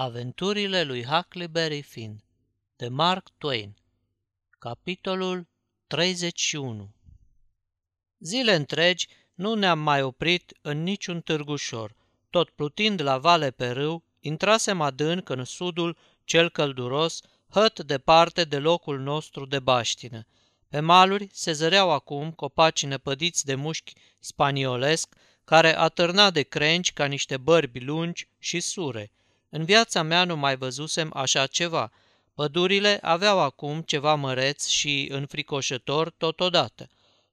Aventurile lui Huckleberry Finn de Mark Twain Capitolul 31 Zile întregi nu ne-am mai oprit în niciun târgușor. Tot plutind la vale pe râu, intrasem adânc în sudul cel călduros, hăt departe de locul nostru de baștină. Pe maluri se zăreau acum copaci năpădiți de mușchi spaniolesc, care atârna de crengi ca niște bărbi lungi și sure – în viața mea nu mai văzusem așa ceva. Pădurile aveau acum ceva măreț și înfricoșător totodată.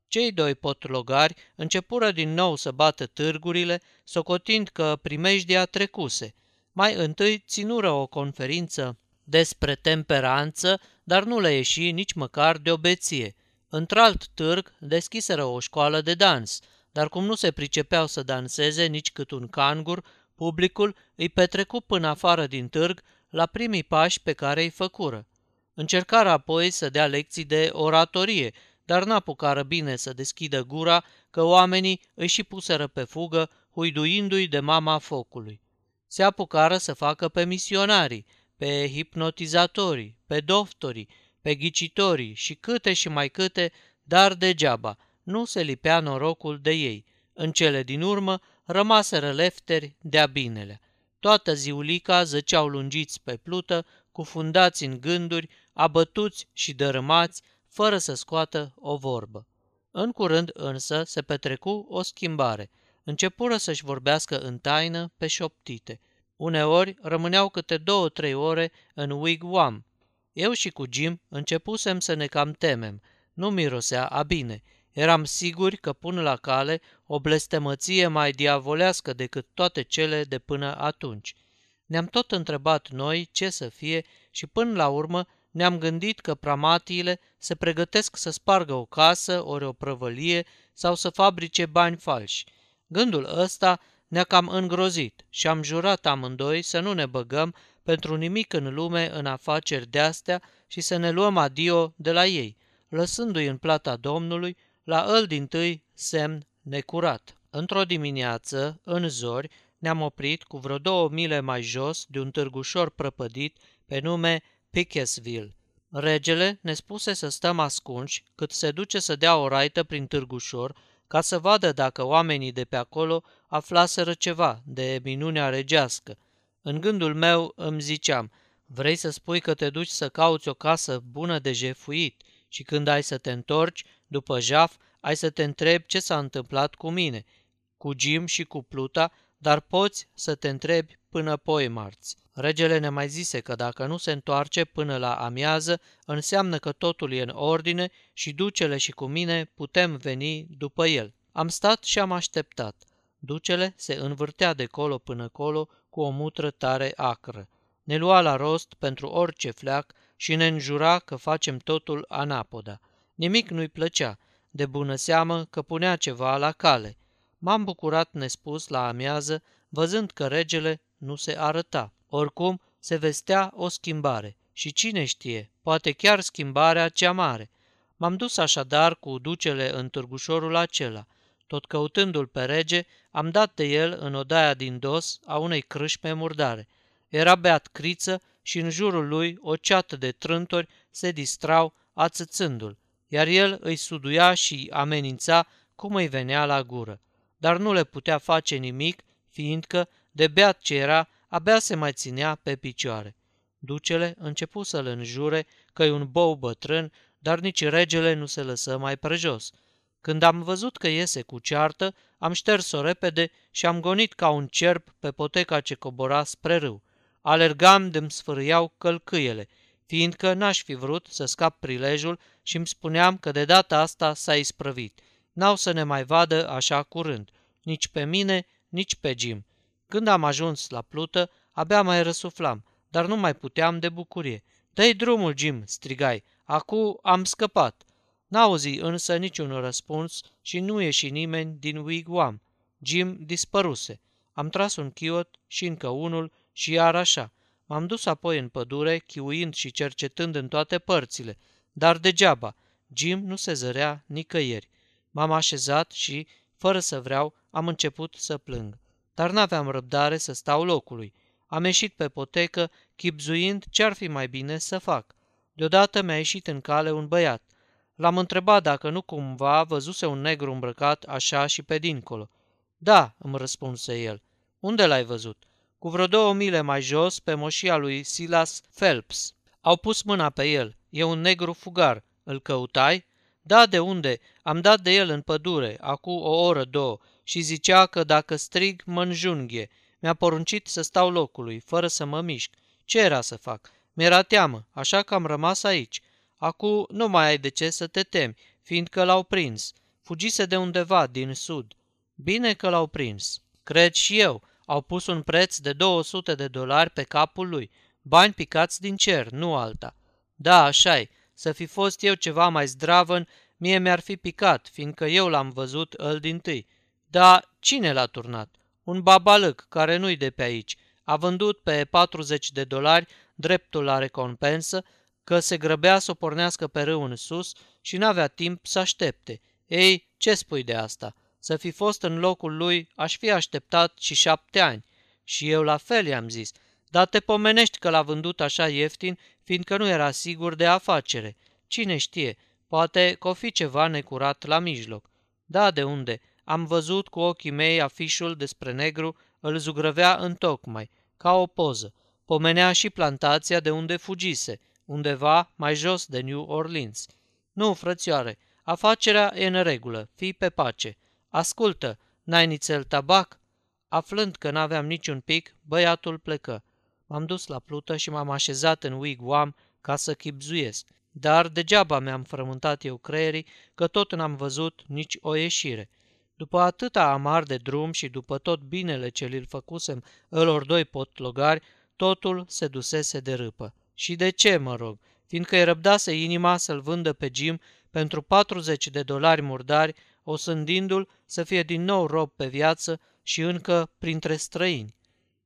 Cei doi potlogari începură din nou să bată târgurile, socotind că primejdia trecuse. Mai întâi ținură o conferință despre temperanță, dar nu le ieși nici măcar de obeție. Într-alt târg deschiseră o școală de dans, dar cum nu se pricepeau să danseze nici cât un cangur, Publicul îi petrecu până afară din târg la primii pași pe care îi făcură. Încercară apoi să dea lecții de oratorie, dar n-apucară bine să deschidă gura, că oamenii îi și puseră pe fugă, huiduindu-i de mama focului. Se apucară să facă pe misionarii, pe hipnotizatorii, pe doctorii, pe ghicitorii și câte și mai câte, dar degeaba, nu se lipea norocul de ei. În cele din urmă rămaseră lefteri de-a binele. Toată ziulica zăceau lungiți pe plută, cufundați în gânduri, abătuți și dărâmați, fără să scoată o vorbă. În curând însă se petrecu o schimbare. Începură să-și vorbească în taină pe șoptite. Uneori rămâneau câte două-trei ore în wigwam. Eu și cu Jim începusem să ne cam temem. Nu mirosea a bine – Eram siguri că pun la cale o blestemăție mai diavolească decât toate cele de până atunci. Ne-am tot întrebat noi ce să fie și până la urmă ne-am gândit că pramatiile se pregătesc să spargă o casă, ori o prăvălie sau să fabrice bani falși. Gândul ăsta ne-a cam îngrozit și am jurat amândoi să nu ne băgăm pentru nimic în lume în afaceri de-astea și să ne luăm adio de la ei, lăsându-i în plata Domnului la îl din tâi semn necurat. Într-o dimineață, în zori, ne-am oprit cu vreo două mile mai jos de un târgușor prăpădit pe nume Pickesville. Regele ne spuse să stăm ascunși cât se duce să dea o raită prin târgușor ca să vadă dacă oamenii de pe acolo aflaseră ceva de minunea regească. În gândul meu îmi ziceam, vrei să spui că te duci să cauți o casă bună de jefuit și când ai să te întorci, după jaf, ai să te întrebi ce s-a întâmplat cu mine, cu Jim și cu Pluta, dar poți să te întrebi până poi marți. Regele ne mai zise că dacă nu se întoarce până la amiază, înseamnă că totul e în ordine și ducele și cu mine putem veni după el. Am stat și am așteptat. Ducele se învârtea de colo până colo cu o mutră tare acră. Ne lua la rost pentru orice fleac și ne înjura că facem totul anapoda. Nimic nu-i plăcea, de bună seamă că punea ceva la cale. M-am bucurat nespus la amiază, văzând că regele nu se arăta. Oricum, se vestea o schimbare și cine știe, poate chiar schimbarea cea mare. M-am dus așadar cu ducele în târgușorul acela. Tot căutându-l pe rege, am dat de el în odaia din dos a unei crâșme murdare. Era beat criță și în jurul lui o ceată de trântori se distrau ațățându-l iar el îi suduia și amenința cum îi venea la gură. Dar nu le putea face nimic, fiindcă, de beat ce era, abia se mai ținea pe picioare. Ducele începu să-l înjure că e un bou bătrân, dar nici regele nu se lăsă mai prejos. Când am văzut că iese cu ceartă, am șters-o repede și am gonit ca un cerb pe poteca ce cobora spre râu. Alergam de-mi sfârâiau călcâiele fiindcă n-aș fi vrut să scap prilejul și îmi spuneam că de data asta s-a isprăvit. N-au să ne mai vadă așa curând, nici pe mine, nici pe Jim. Când am ajuns la plută, abia mai răsuflam, dar nu mai puteam de bucurie. Dă-i drumul, Jim!" strigai. Acu am scăpat!" N-auzi însă niciun răspuns și nu ieși nimeni din wigwam. Jim dispăruse. Am tras un chiot și încă unul și iar așa. M-am dus apoi în pădure, chiuind și cercetând în toate părțile, dar degeaba, Jim nu se zărea nicăieri. M-am așezat și, fără să vreau, am început să plâng. Dar n-aveam răbdare să stau locului. Am ieșit pe potecă, chipzuind ce-ar fi mai bine să fac. Deodată mi-a ieșit în cale un băiat. L-am întrebat dacă nu cumva văzuse un negru îmbrăcat așa și pe dincolo. Da, îmi răspunse el. Unde l-ai văzut? Cu vreo două mile mai jos, pe moșia lui Silas Phelps. Au pus mâna pe el. E un negru fugar. Îl căutai? Da, de unde? Am dat de el în pădure, acum o oră, două, și zicea că dacă strig, mă înjunghie. Mi-a poruncit să stau locului, fără să mă mișc. Ce era să fac? Mi-era teamă, așa că am rămas aici. Acum nu mai ai de ce să te temi, fiindcă l-au prins. Fugise de undeva, din sud. Bine că l-au prins. Cred și eu. Au pus un preț de 200 de dolari pe capul lui. Bani picați din cer, nu alta. Da, așa -i. Să fi fost eu ceva mai zdravăn, mie mi-ar fi picat, fiindcă eu l-am văzut îl din tâi. Dar cine l-a turnat? Un babalăc care nu-i de pe aici. A vândut pe 40 de dolari dreptul la recompensă, că se grăbea să o pornească pe râu în sus și n-avea timp să aștepte. Ei, ce spui de asta? Să fi fost în locul lui, aș fi așteptat și șapte ani. Și eu la fel i-am zis, dar te pomenești că l-a vândut așa ieftin, fiindcă nu era sigur de afacere. Cine știe, poate că o fi ceva necurat la mijloc. Da, de unde? Am văzut cu ochii mei afișul despre negru, îl zugrăvea în tocmai, ca o poză. Pomenea și plantația de unde fugise, undeva mai jos de New Orleans. Nu, frățioare, afacerea e în regulă, fii pe pace. Ascultă, n-ai nițel tabac? Aflând că n-aveam niciun pic, băiatul plecă. M-am dus la plută și m-am așezat în wigwam ca să chipzuiesc. Dar degeaba mi-am frământat eu creierii, că tot n-am văzut nici o ieșire. După atâta amar de drum și după tot binele ce li-l făcusem ălor doi potlogari, totul se dusese de râpă. Și de ce, mă rog? Fiindcă îi răbdase inima să-l vândă pe Jim pentru 40 de dolari murdari, osândindu-l să fie din nou rob pe viață și încă printre străini.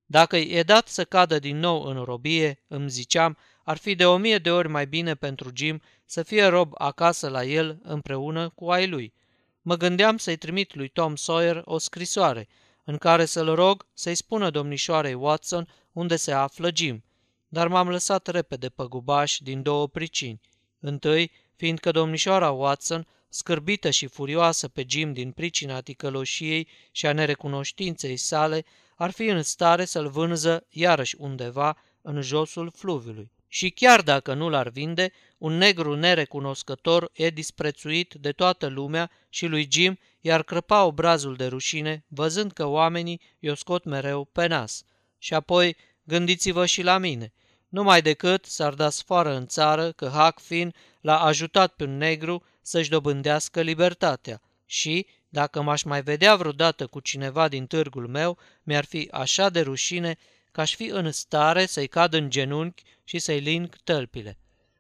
Dacă îi e dat să cadă din nou în robie, îmi ziceam, ar fi de o mie de ori mai bine pentru Jim să fie rob acasă la el împreună cu ai lui. Mă gândeam să-i trimit lui Tom Sawyer o scrisoare, în care să-l rog să-i spună domnișoarei Watson unde se află Jim, dar m-am lăsat repede pe gubaș din două pricini. Întâi, fiindcă domnișoara Watson, scârbită și furioasă pe Jim din pricina ticăloșiei și a nerecunoștinței sale, ar fi în stare să-l vânză iarăși undeva în josul fluviului. Și chiar dacă nu l-ar vinde, un negru nerecunoscător e disprețuit de toată lumea și lui Jim i-ar crăpa obrazul de rușine, văzând că oamenii i-o scot mereu pe nas. Și apoi, gândiți-vă și la mine, numai decât s-ar da sfoară în țară că Huck Finn l-a ajutat pe un negru să-și dobândească libertatea și, dacă m-aș mai vedea vreodată cu cineva din târgul meu, mi-ar fi așa de rușine că aș fi în stare să-i cad în genunchi și să-i ling tălpile.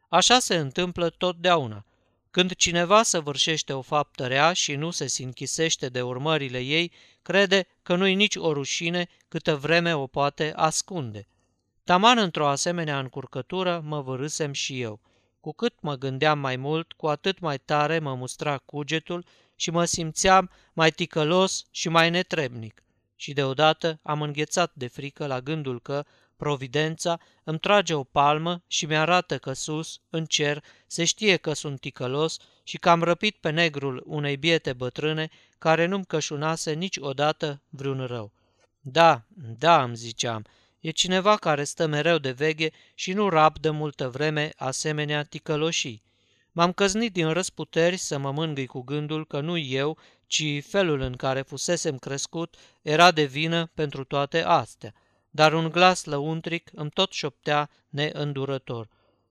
Așa se întâmplă totdeauna. Când cineva săvârșește o faptă rea și nu se sinchisește de urmările ei, crede că nu-i nici o rușine câtă vreme o poate ascunde. Taman într-o asemenea încurcătură mă vărâsem și eu. Cu cât mă gândeam mai mult, cu atât mai tare mă mustra cugetul și mă simțeam mai ticălos și mai netrebnic. Și deodată am înghețat de frică la gândul că Providența îmi trage o palmă și mi-arată că sus, în cer, se știe că sunt ticălos și că am răpit pe negrul unei biete bătrâne care nu-mi cășunase niciodată vreun rău. Da, da, îmi ziceam, e cineva care stă mereu de veghe și nu rabdă multă vreme asemenea ticăloșii. M-am căznit din răsputeri să mă mângâi cu gândul că nu eu, ci felul în care fusesem crescut era de vină pentru toate astea. Dar un glas lăuntric îmi tot șoptea neîndurător.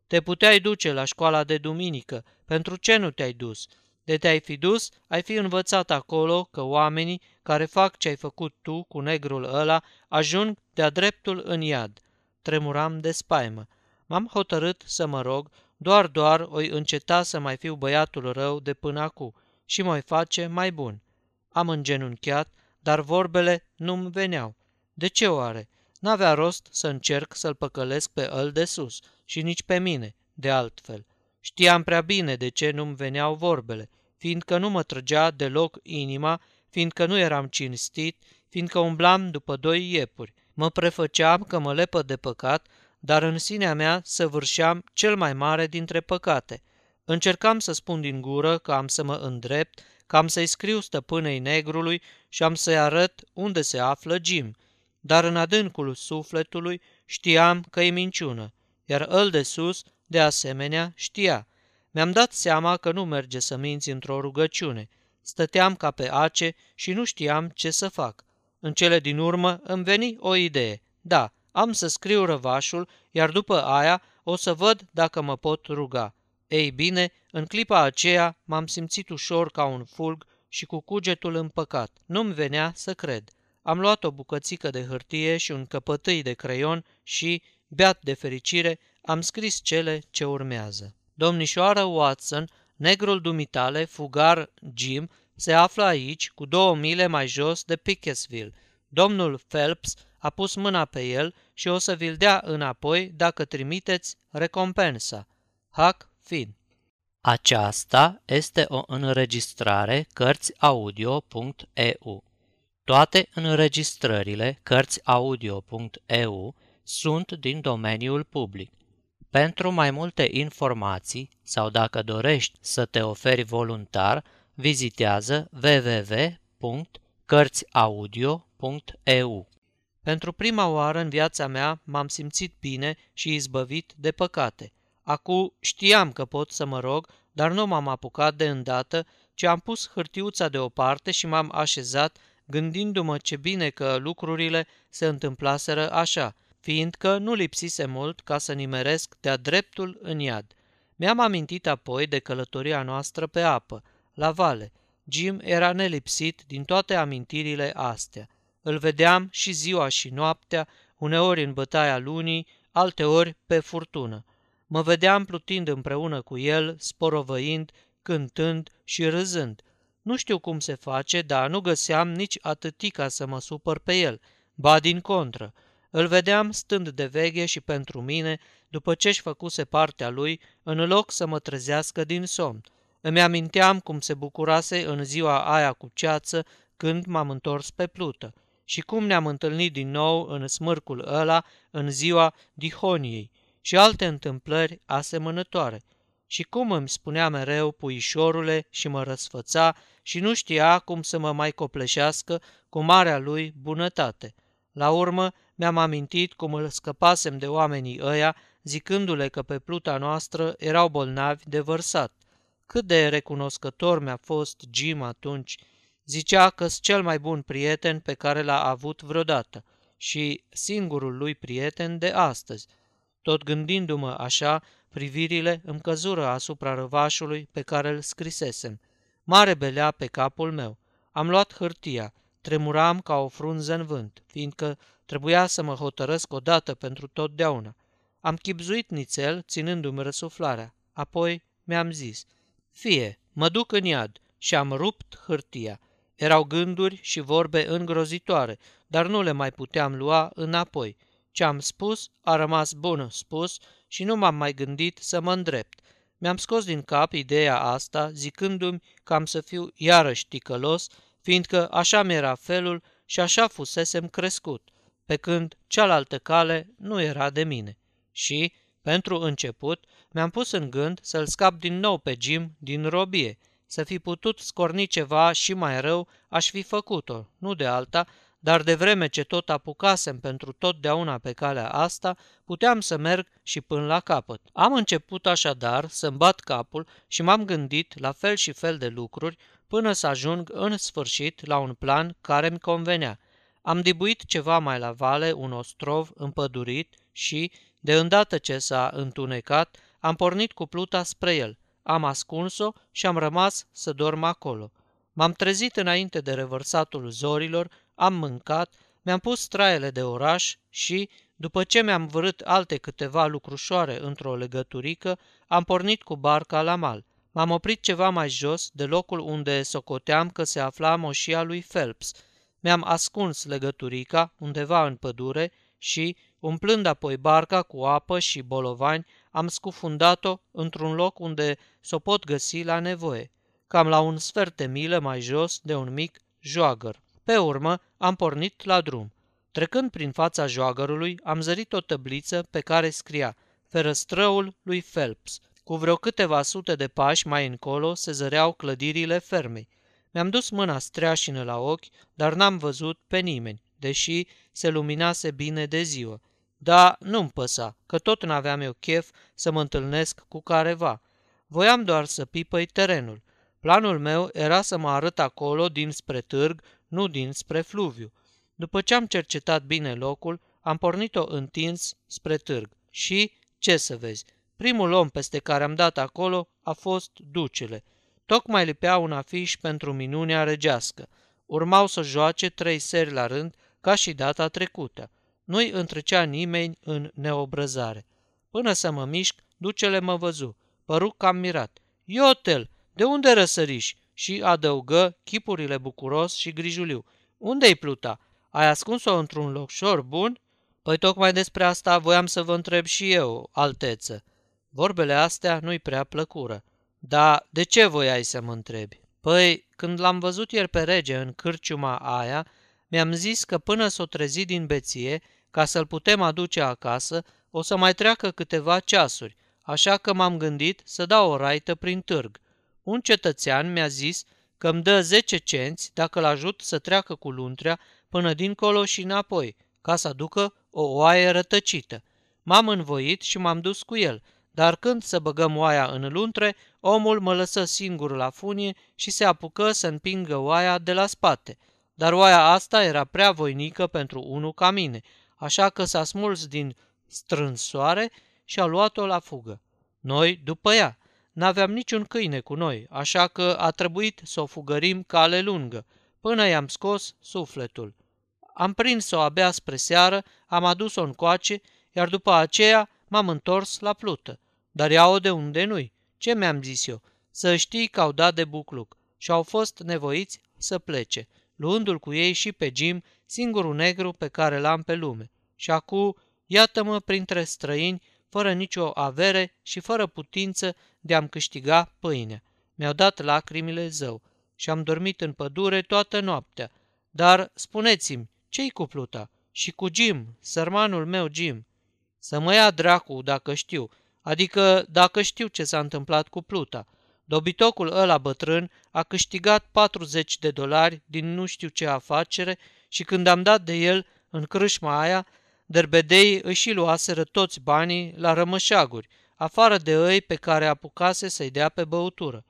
Te puteai duce la școala de duminică, pentru ce nu te-ai dus? De te-ai fi dus, ai fi învățat acolo că oamenii care fac ce ai făcut tu cu negrul ăla ajung de-a dreptul în iad. Tremuram de spaimă. M-am hotărât să mă rog, doar doar oi înceta să mai fiu băiatul rău de până acum și mă face mai bun. Am îngenunchiat, dar vorbele nu-mi veneau. De ce oare? N-avea rost să încerc să-l păcălesc pe îl de sus și nici pe mine, de altfel. Știam prea bine de ce nu-mi veneau vorbele, fiindcă nu mă trăgea deloc inima, fiindcă nu eram cinstit, fiindcă umblam după doi iepuri. Mă prefăceam că mă lepă de păcat, dar în sinea mea săvârșeam cel mai mare dintre păcate. Încercam să spun din gură că am să mă îndrept, că am să-i scriu stăpânei negrului și am să-i arăt unde se află Jim, dar în adâncul sufletului știam că e minciună, iar îl de sus, de asemenea, știa. Mi-am dat seama că nu merge să minți într-o rugăciune. Stăteam ca pe ace și nu știam ce să fac. În cele din urmă îmi veni o idee. Da, am să scriu răvașul, iar după aia o să văd dacă mă pot ruga. Ei bine, în clipa aceea m-am simțit ușor ca un fulg și cu cugetul împăcat. Nu-mi venea să cred. Am luat o bucățică de hârtie și un căpătâi de creion și, beat de fericire, am scris cele ce urmează. Domnișoară Watson, negrul dumitale, fugar Jim, se află aici, cu două mile mai jos de Pickesville. Domnul Phelps a pus mâna pe el și o să vi-l dea înapoi dacă trimiteți recompensa. Hac Fin. Aceasta este o înregistrare Cărțiaudio.eu. Toate înregistrările Cărțiaudio.eu sunt din domeniul public. Pentru mai multe informații sau dacă dorești să te oferi voluntar, vizitează www.cărțiaudio.eu. Pentru prima oară în viața mea m-am simțit bine și izbăvit de păcate. Acu știam că pot să mă rog, dar nu m-am apucat de îndată, ci am pus hârtiuța deoparte și m-am așezat, gândindu-mă ce bine că lucrurile se întâmplaseră așa, fiindcă nu lipsise mult ca să nimeresc de-a dreptul în iad. Mi-am amintit apoi de călătoria noastră pe apă, la vale. Jim era nelipsit din toate amintirile astea. Îl vedeam și ziua și noaptea, uneori în bătaia lunii, alteori pe furtună. Mă vedeam plutind împreună cu el, sporovăind, cântând și râzând. Nu știu cum se face, dar nu găseam nici atâtica să mă supăr pe el, ba din contră. Îl vedeam stând de veche și pentru mine, după ce-și făcuse partea lui, în loc să mă trezească din somn. Îmi aminteam cum se bucurase în ziua aia cu ceață când m-am întors pe plută și cum ne-am întâlnit din nou în smârcul ăla în ziua dihoniei și alte întâmplări asemănătoare. Și cum îmi spunea mereu puișorule și mă răsfăța și nu știa cum să mă mai copleșească cu marea lui bunătate. La urmă mi-am amintit cum îl scăpasem de oamenii ăia, zicându-le că pe pluta noastră erau bolnavi de vărsat. Cât de recunoscător mi-a fost Jim atunci. Zicea că s cel mai bun prieten pe care l-a avut vreodată și singurul lui prieten de astăzi – tot gândindu-mă așa, privirile îmi căzură asupra răvașului pe care îl scrisesem. Mare belea pe capul meu. Am luat hârtia, tremuram ca o frunză în vânt, fiindcă trebuia să mă hotărăsc odată pentru totdeauna. Am chipzuit nițel, ținându-mi răsuflarea. Apoi mi-am zis, fie, mă duc în iad și am rupt hârtia. Erau gânduri și vorbe îngrozitoare, dar nu le mai puteam lua înapoi. Ce am spus a rămas bun spus și nu m-am mai gândit să mă îndrept. Mi-am scos din cap ideea asta, zicându-mi că am să fiu iarăși ticălos, fiindcă așa mi-era felul și așa fusesem crescut, pe când cealaltă cale nu era de mine. Și, pentru început, mi-am pus în gând să-l scap din nou pe Jim din robie. Să fi putut scorni ceva și mai rău, aș fi făcut-o, nu de alta, dar de vreme ce tot apucasem pentru totdeauna pe calea asta, puteam să merg și până la capăt. Am început așadar să-mi bat capul și m-am gândit la fel și fel de lucruri până să ajung în sfârșit la un plan care mi convenea. Am dibuit ceva mai la vale un ostrov împădurit și, de îndată ce s-a întunecat, am pornit cu pluta spre el. Am ascuns-o și am rămas să dorm acolo. M-am trezit înainte de revărsatul zorilor am mâncat, mi-am pus traiele de oraș și, după ce mi-am vărât alte câteva lucrușoare într-o legăturică, am pornit cu barca la mal. M-am oprit ceva mai jos de locul unde socoteam că se afla moșia lui Phelps. Mi-am ascuns legăturica undeva în pădure și, umplând apoi barca cu apă și bolovani, am scufundat-o într-un loc unde s-o pot găsi la nevoie, cam la un sfert de milă mai jos de un mic joagăr. Pe urmă, am pornit la drum. Trecând prin fața joagărului, am zărit o tăbliță pe care scria Ferăstrăul lui Phelps. Cu vreo câteva sute de pași mai încolo se zăreau clădirile fermei. Mi-am dus mâna streașină la ochi, dar n-am văzut pe nimeni, deși se luminase bine de ziua. Da, nu-mi păsa, că tot n-aveam eu chef să mă întâlnesc cu careva. Voiam doar să pipăi terenul. Planul meu era să mă arăt acolo dinspre târg, nu dinspre fluviu. După ce am cercetat bine locul, am pornit-o întins spre târg. Și, ce să vezi, primul om peste care am dat acolo a fost ducele. Tocmai lipea un afiș pentru minunea regească. Urmau să joace trei seri la rând, ca și data trecută. Nu-i întrecea nimeni în neobrăzare. Până să mă mișc, ducele mă văzu. Păru cam mirat. Iotel, de unde răsăriși? Și adăugă chipurile bucuros și grijuliu. Unde-i pluta? Ai ascuns-o într-un locșor bun? Păi tocmai despre asta voiam să vă întreb și eu, alteță. Vorbele astea nu-i prea plăcură. Da, de ce voiai să mă întrebi? Păi, când l-am văzut ieri pe rege în cârciuma aia, mi-am zis că până s-o trezi din beție, ca să-l putem aduce acasă, o să mai treacă câteva ceasuri, așa că m-am gândit să dau o raită prin târg. Un cetățean mi-a zis că îmi dă 10 cenți dacă l-ajut să treacă cu luntrea până dincolo și înapoi, ca să aducă o oaie rătăcită. M-am învoit și m-am dus cu el, dar când să băgăm oaia în luntre, omul mă lăsă singur la funie și se apucă să împingă oaia de la spate. Dar oaia asta era prea voinică pentru unul ca mine, așa că s-a smuls din strânsoare și a luat-o la fugă. Noi după ea. N-aveam niciun câine cu noi, așa că a trebuit să o fugărim cale lungă, până i-am scos sufletul. Am prins-o abia spre seară, am adus-o în coace, iar după aceea m-am întors la plută. Dar ia-o de unde nu-i. Ce mi-am zis eu? Să știi că au dat de bucluc și au fost nevoiți să plece, luându-l cu ei și pe Jim, singurul negru pe care l-am pe lume. Și acum, iată-mă printre străini, fără nicio avere și fără putință de a-mi câștiga pâine. Mi-au dat lacrimile zău și am dormit în pădure toată noaptea. Dar spuneți-mi, ce-i cu pluta? Și cu Jim, sărmanul meu Jim? Să mă ia dracu dacă știu, adică dacă știu ce s-a întâmplat cu pluta. Dobitocul ăla bătrân a câștigat 40 de dolari din nu știu ce afacere și când am dat de el în crâșma aia, derbedeii își luaseră toți banii la rămășaguri, afară de ei pe care apucase să-i dea pe băutură.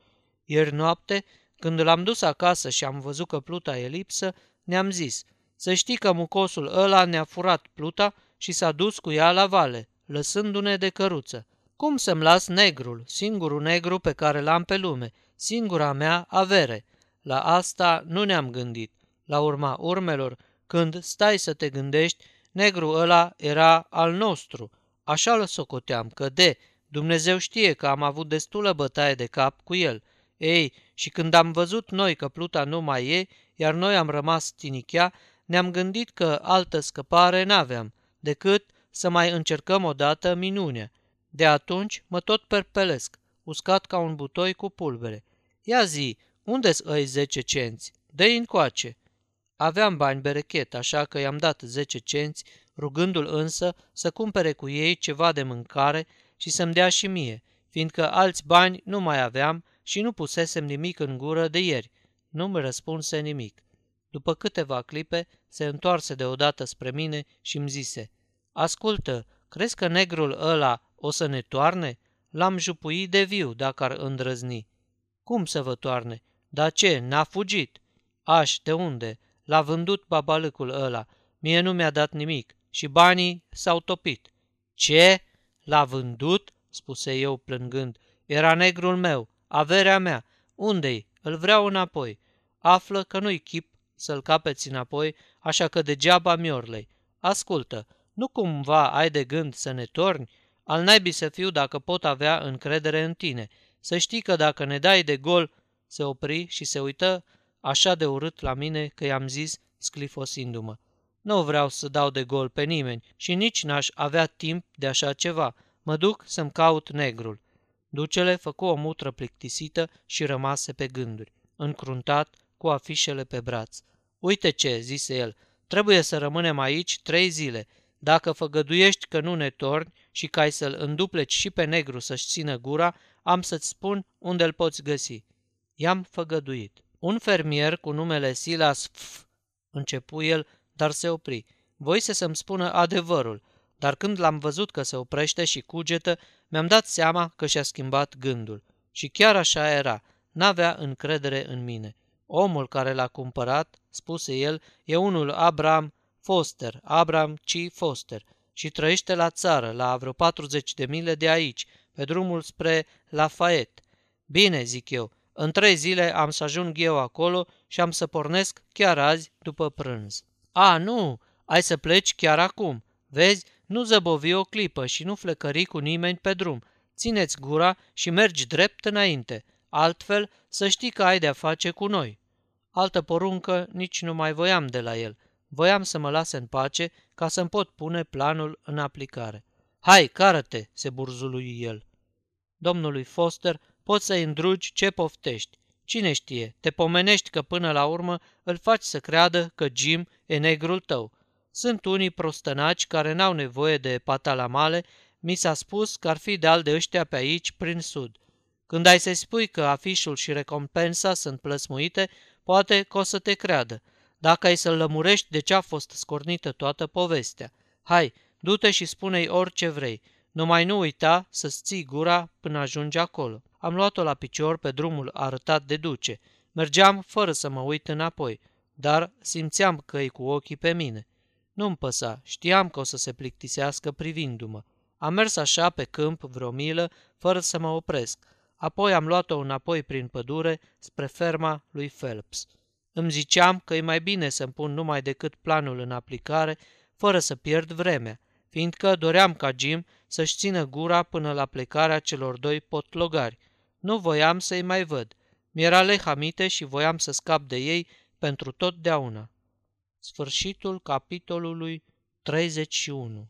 Ieri noapte, când l-am dus acasă și am văzut că pluta e lipsă, ne-am zis, să știi că mucosul ăla ne-a furat pluta și s-a dus cu ea la vale, lăsându-ne de căruță. Cum să-mi las negrul, singurul negru pe care l-am pe lume, singura mea avere? La asta nu ne-am gândit. La urma urmelor, când stai să te gândești, negrul ăla era al nostru. Așa l socoteam, că de, Dumnezeu știe că am avut destulă bătaie de cap cu el. Ei, și când am văzut noi că pluta nu mai e, iar noi am rămas tinichea, ne-am gândit că altă scăpare n-aveam, decât să mai încercăm odată minunea. De atunci mă tot perpelesc, uscat ca un butoi cu pulbere. Ia zi, unde-s îi zece cenți? Dă-i încoace. Aveam bani berechet, așa că i-am dat zece cenți, rugându-l însă să cumpere cu ei ceva de mâncare și să-mi dea și mie, fiindcă alți bani nu mai aveam și nu pusesem nimic în gură de ieri. Nu-mi răspunse nimic. După câteva clipe, se întoarse deodată spre mine și îmi zise, Ascultă, crezi că negrul ăla o să ne toarne? L-am jupuit de viu dacă ar îndrăzni. Cum să vă toarne? Dar ce, n-a fugit? Aș, de unde? L-a vândut babalâcul ăla. Mie nu mi-a dat nimic și banii s-au topit. Ce? L-a vândut? spuse eu plângând. Era negrul meu, averea mea. Unde-i? Îl vreau înapoi. Află că nu-i chip să-l capeți înapoi, așa că degeaba miorlei. Ascultă, nu cumva ai de gând să ne torni? Al naibii să fiu dacă pot avea încredere în tine. Să știi că dacă ne dai de gol, se opri și se uită așa de urât la mine că i-am zis, sclifosindu-mă. Nu vreau să dau de gol pe nimeni și nici n-aș avea timp de așa ceva. Mă duc să-mi caut negrul. Ducele făcu o mutră plictisită și rămase pe gânduri, încruntat cu afișele pe braț. Uite ce, zise el, Trebuie să rămânem aici trei zile. Dacă făgăduiești că nu ne torni și că ai să-l îndupleci și pe negru să-și țină gura, am să-ți spun unde îl poți găsi. I-am făgăduit. Un fermier cu numele Silas F. Începu el, dar se opri. Voise să-mi spună adevărul, dar când l-am văzut că se oprește și cugetă, mi-am dat seama că și-a schimbat gândul. Și chiar așa era, n-avea încredere în mine. Omul care l-a cumpărat, spuse el, e unul Abraham Foster, Abraham C. Foster, și trăiește la țară, la vreo 40 de mile de aici, pe drumul spre Lafayette. Bine, zic eu, în trei zile am să ajung eu acolo și am să pornesc chiar azi după prânz. A, nu, ai să pleci chiar acum. Vezi, nu zăbovi o clipă și nu flecări cu nimeni pe drum. Țineți gura și mergi drept înainte. Altfel, să știi că ai de-a face cu noi. Altă poruncă nici nu mai voiam de la el. Voiam să mă lase în pace ca să-mi pot pune planul în aplicare. Hai, cară-te, se burzului el. Domnului Foster, poți să-i îndrugi ce poftești. Cine știe, te pomenești că până la urmă îl faci să creadă că Jim e negrul tău. Sunt unii prostănaci care n-au nevoie de patalamale, mi s-a spus că ar fi de al de ăștia pe aici, prin sud. Când ai să spui că afișul și recompensa sunt plăsmuite, poate că o să te creadă. Dacă ai să-l lămurești de ce a fost scornită toată povestea. Hai, du-te și spune-i orice vrei. Numai nu uita să-ți ții gura până ajungi acolo. Am luat-o la picior pe drumul arătat de duce. Mergeam fără să mă uit înapoi, dar simțeam că e cu ochii pe mine. Nu-mi păsa, știam că o să se plictisească privindu-mă. Am mers așa pe câmp vreo milă, fără să mă opresc. Apoi am luat-o înapoi prin pădure spre ferma lui Phelps. Îmi ziceam că e mai bine să-mi pun numai decât planul în aplicare, fără să pierd vremea, fiindcă doream ca Jim să-și țină gura până la plecarea celor doi potlogari. Nu voiam să-i mai văd. Mi-era lehamite și voiam să scap de ei pentru totdeauna. Sfârșitul capitolului 31